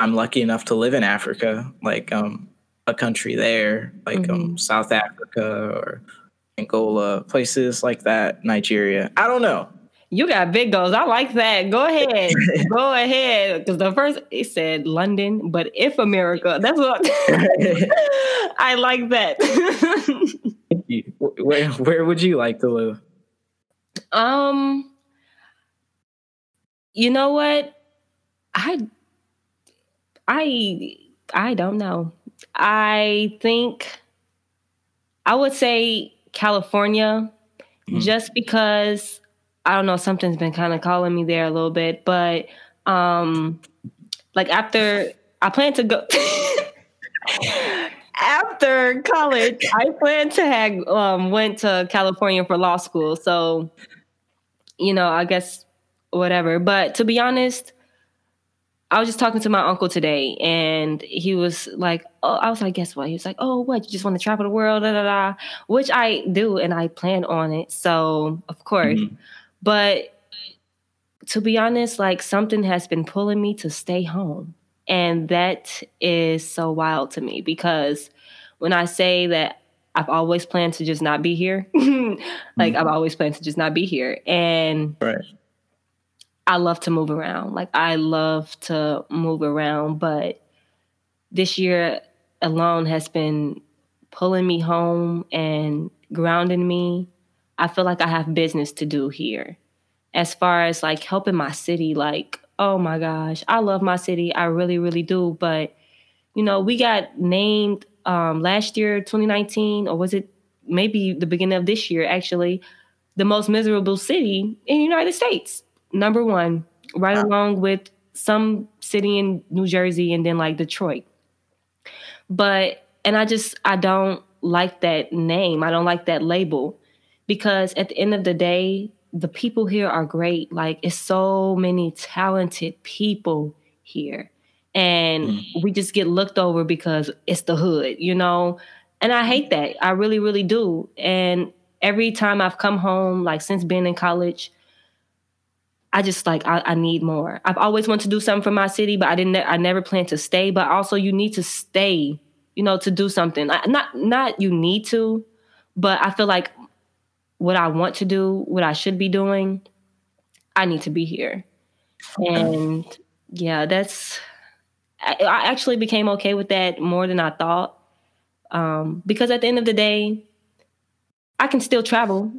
I'm lucky enough to live in Africa, like um a country there, like um, mm-hmm. um South Africa or Angola, places like that, Nigeria. I don't know. You got big goals. I like that. Go ahead. Go ahead. Because the first it said London, but if America, that's what I like that. where where would you like to live? Um you know what? I I I don't know. I think I would say California mm-hmm. just because I don't know, something's been kind of calling me there a little bit, but um like after I plan to go after college, I plan to have um went to California for law school. So, you know, I guess whatever. But to be honest, I was just talking to my uncle today, and he was like, "Oh, I was like, guess what?" He was like, "Oh, what? You just want to travel the world, da da da," which I do, and I plan on it. So of course, mm-hmm. but to be honest, like something has been pulling me to stay home, and that is so wild to me because when I say that I've always planned to just not be here, like mm-hmm. I've always planned to just not be here, and right I love to move around. Like I love to move around, but this year alone has been pulling me home and grounding me. I feel like I have business to do here. As far as like helping my city, like, oh my gosh, I love my city. I really, really do. But, you know, we got named um, last year, 2019, or was it maybe the beginning of this year, actually, the most miserable city in the United States number one, right along with some city in New Jersey and then like Detroit. But, and I just, I don't like that name. I don't like that label because at the end of the day, the people here are great. Like, it's so many talented people here. And mm. we just get looked over because it's the hood, you know? And I hate that. I really, really do. And every time I've come home, like since being in college, I just like I, I, need more. I've always wanted to do something for my city, but I didn't. I never planned to stay. But also, you need to stay, you know, to do something. Not not you need to, but I feel like what I want to do, what I should be doing, I need to be here. And yeah, that's. I, I actually became okay with that more than I thought, um, because at the end of the day, I can still travel.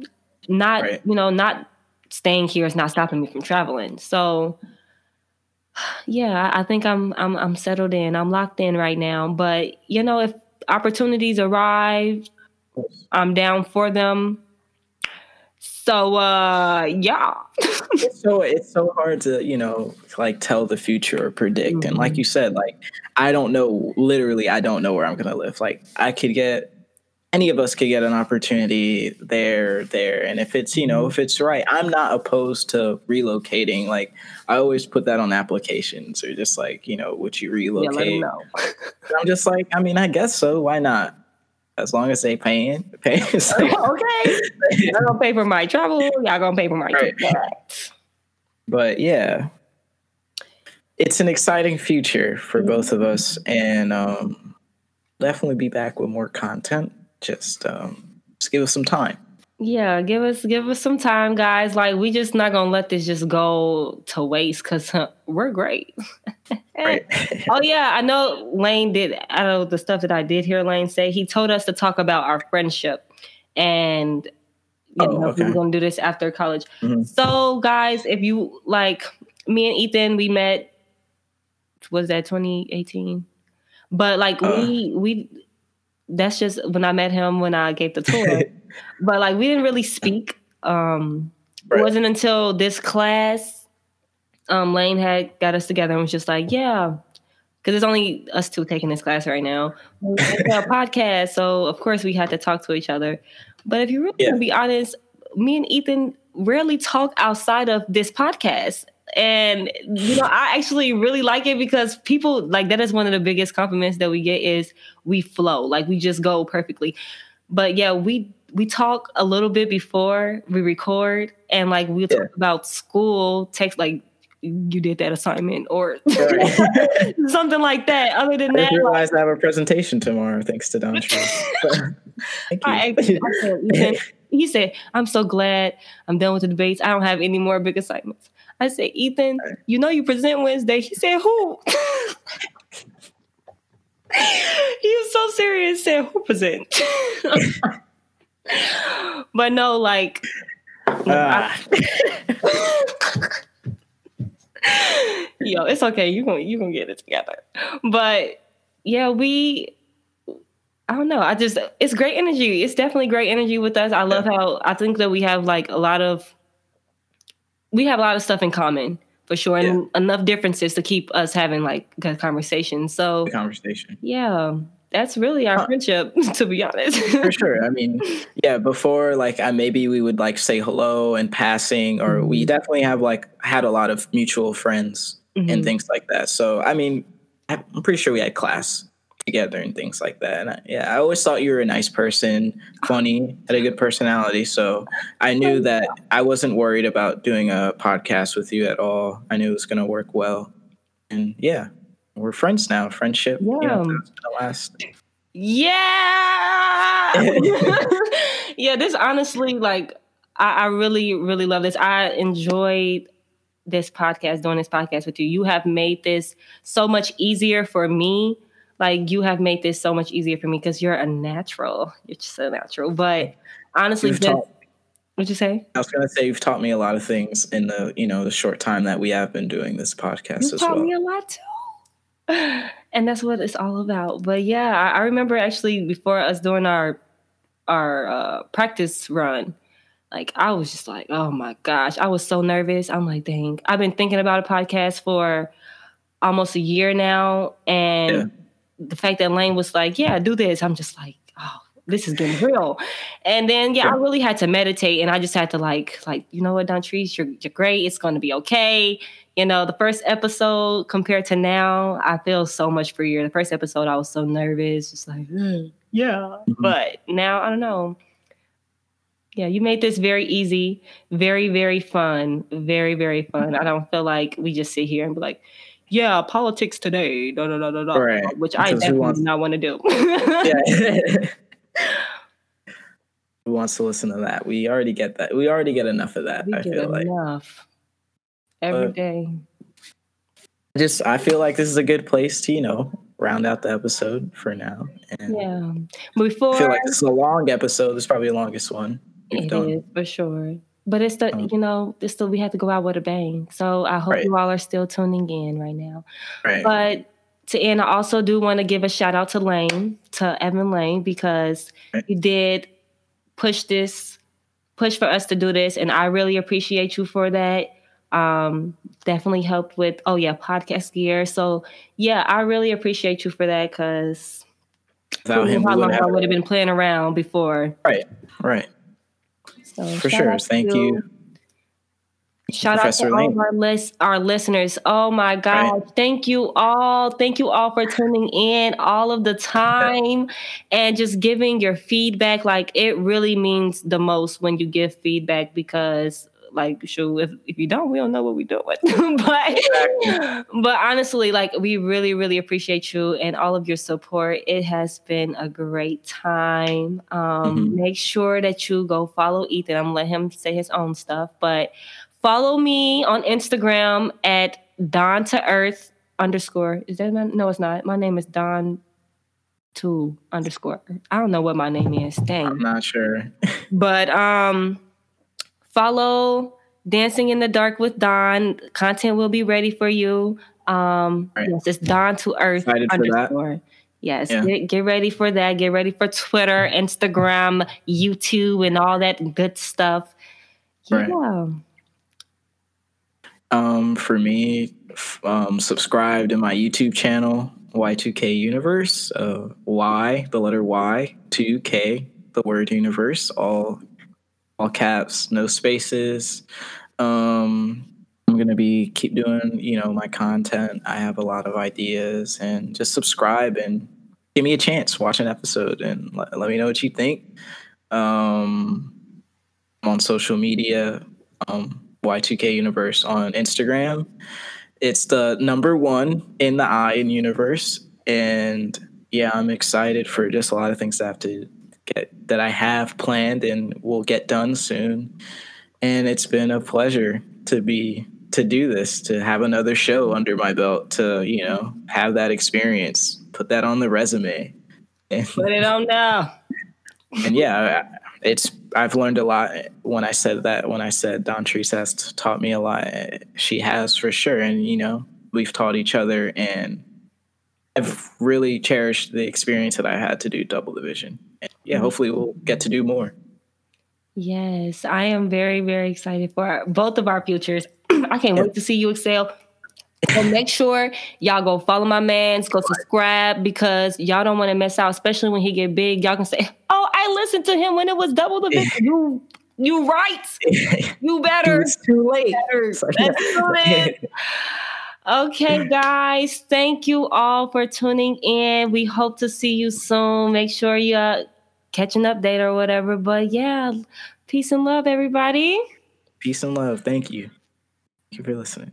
Not right. you know not staying here is not stopping me from traveling. So yeah, I think I'm I'm I'm settled in. I'm locked in right now. But you know, if opportunities arrive, I'm down for them. So uh yeah. it's so it's so hard to, you know, like tell the future or predict. Mm-hmm. And like mm-hmm. you said, like I don't know literally I don't know where I'm gonna live. Like I could get any of us could get an opportunity there there. And if it's you know mm-hmm. if it's right i'm not opposed to relocating. Like i always put that on applications or just like you know would you relocate? yeah, i'm just like i mean i guess so. Why not? As long as they paying paying like, okay y'all gonna pay for my travel y'all gonna pay for my right. but yeah. It's an exciting future for both of us and um definitely be back with more content just um, just give us some time. Yeah, give us give us some time, guys. Like we just not gonna let this just go to waste because huh, we're great. right. oh yeah, I know Lane did. I know the stuff that I did hear Lane say. He told us to talk about our friendship, and you oh, know okay. we're gonna do this after college. Mm-hmm. So guys, if you like me and Ethan, we met. Was that 2018? But like uh, we we that's just when I met him when I gave the tour. but like we didn't really speak. Um right. it wasn't until this class um Lane had got us together and was just like, yeah. Because it's only us two taking this class right now. It's a podcast, so of course we had to talk to each other. But if you really yeah. be honest, me and Ethan rarely talk outside of this podcast and you know i actually really like it because people like that is one of the biggest compliments that we get is we flow like we just go perfectly but yeah we we talk a little bit before we record and like we yeah. talk about school text like you did that assignment or something like that. Other than I that, realize like, I have a presentation tomorrow thanks to Don. I, Ethan, he said, I'm so glad I'm done with the debates. I don't have any more big assignments. I said, Ethan, you know you present Wednesday. He said, Who? he was so serious, said, Who present? but no, like uh. Yo, it's okay. You gonna you gonna get it together. But yeah, we I don't know. I just it's great energy. It's definitely great energy with us. I love how I think that we have like a lot of we have a lot of stuff in common for sure, and yeah. enough differences to keep us having like good conversations. So conversation. Yeah. That's really our huh. friendship, to be honest. for sure. I mean, yeah, before like I maybe we would like say hello and passing, or mm-hmm. we definitely have like had a lot of mutual friends mm-hmm. and things like that. So I mean, I'm pretty sure we had class together and things like that. And I, yeah, I always thought you were a nice person, funny, had a good personality. So I knew that I wasn't worried about doing a podcast with you at all. I knew it was going to work well. And yeah, we're friends now. Friendship, yeah. you know, last. Yeah. yeah, this honestly, like, I, I really, really love this. I enjoyed this podcast, doing this podcast with you. You have made this so much easier for me like you have made this so much easier for me because you're a natural. You're just a natural. But honestly, this, taught, what'd you say? I was gonna say you've taught me a lot of things in the you know the short time that we have been doing this podcast you as taught well. me a lot too. And that's what it's all about. But yeah, I, I remember actually before us doing our our uh, practice run, like I was just like, oh my gosh, I was so nervous. I'm like, dang, I've been thinking about a podcast for almost a year now, and yeah the fact that Lane was like, "Yeah, do this," I'm just like, "Oh, this is getting real." And then yeah, I really had to meditate, and I just had to like, like you know what, Dontrice, you're you're great. It's going to be okay. You know, the first episode compared to now, I feel so much freer. The first episode, I was so nervous, just like, mm, yeah. Mm-hmm. But now, I don't know. Yeah, you made this very easy, very, very fun, very, very fun. I don't feel like we just sit here and be like, yeah, politics today, da, da, da, da, da, right. which because I definitely wants, do not want to do. yeah. Who wants to listen to that? We already get that. We already get enough of that. We I feel like enough every but day. Just, I feel like this is a good place to, you know, round out the episode for now. And yeah. Before I feel like this is a long episode. This is probably the longest one. It done. is for sure. But it's the um, you know it's still we have to go out with a bang. So I hope right. you all are still tuning in right now. Right. But to end, I also do want to give a shout out to Lane, to Evan Lane, because right. you did push this, push for us to do this, and I really appreciate you for that. Um, definitely helped with oh yeah podcast gear. So yeah, I really appreciate you for that because without him, how long I would have been playing around before. Right. Right. So for sure. Thank you. Shout Professor out to Lane. all of our list our listeners. Oh my God. Right. Thank you all. Thank you all for tuning in all of the time and just giving your feedback. Like it really means the most when you give feedback because like sure if, if you don't we don't know what we're doing. But but honestly like we really really appreciate you and all of your support. It has been a great time. Um mm-hmm. make sure that you go follow ethan. I'm gonna let him say his own stuff but follow me on instagram at don to earth underscore. Is that my no it's not. My name is don to underscore. I don't know what my name is. Dang. I'm not sure. But um follow Dancing in the Dark with Don. Content will be ready for you. Um, right. Yes, it's Don to Earth Excited underscore. Yes, yeah. get, get ready for that. Get ready for Twitter, Instagram, YouTube, and all that good stuff. Yeah. Right. Um, for me, um, subscribe to my YouTube channel, Y2K Universe. Uh, y, the letter Y, 2K, the word universe, all all caps, no spaces. Um, I'm gonna be keep doing, you know, my content. I have a lot of ideas, and just subscribe and give me a chance. Watch an episode and let, let me know what you think. Um, I'm on social media, um, Y2K Universe on Instagram. It's the number one in the I in universe, and yeah, I'm excited for just a lot of things to have to get that I have planned and will get done soon. And it's been a pleasure to be to do this, to have another show under my belt, to you know have that experience, put that on the resume, and, put it on now. and yeah, it's I've learned a lot when I said that. When I said Dontrice has taught me a lot, she has for sure, and you know we've taught each other, and I've really cherished the experience that I had to do double division. Yeah, mm-hmm. hopefully we'll get to do more. Yes, I am very, very excited for our, both of our futures. I can't wait to see you excel. So make sure y'all go follow my man's, go subscribe because y'all don't want to miss out, especially when he get big. Y'all can say, "Oh, I listened to him when it was double the bit." you, you right. You better. It's too late. Better. Okay, guys, thank you all for tuning in. We hope to see you soon. Make sure you uh, catch an update or whatever. But yeah, peace and love, everybody. Peace and love. Thank you. Thank you for listening.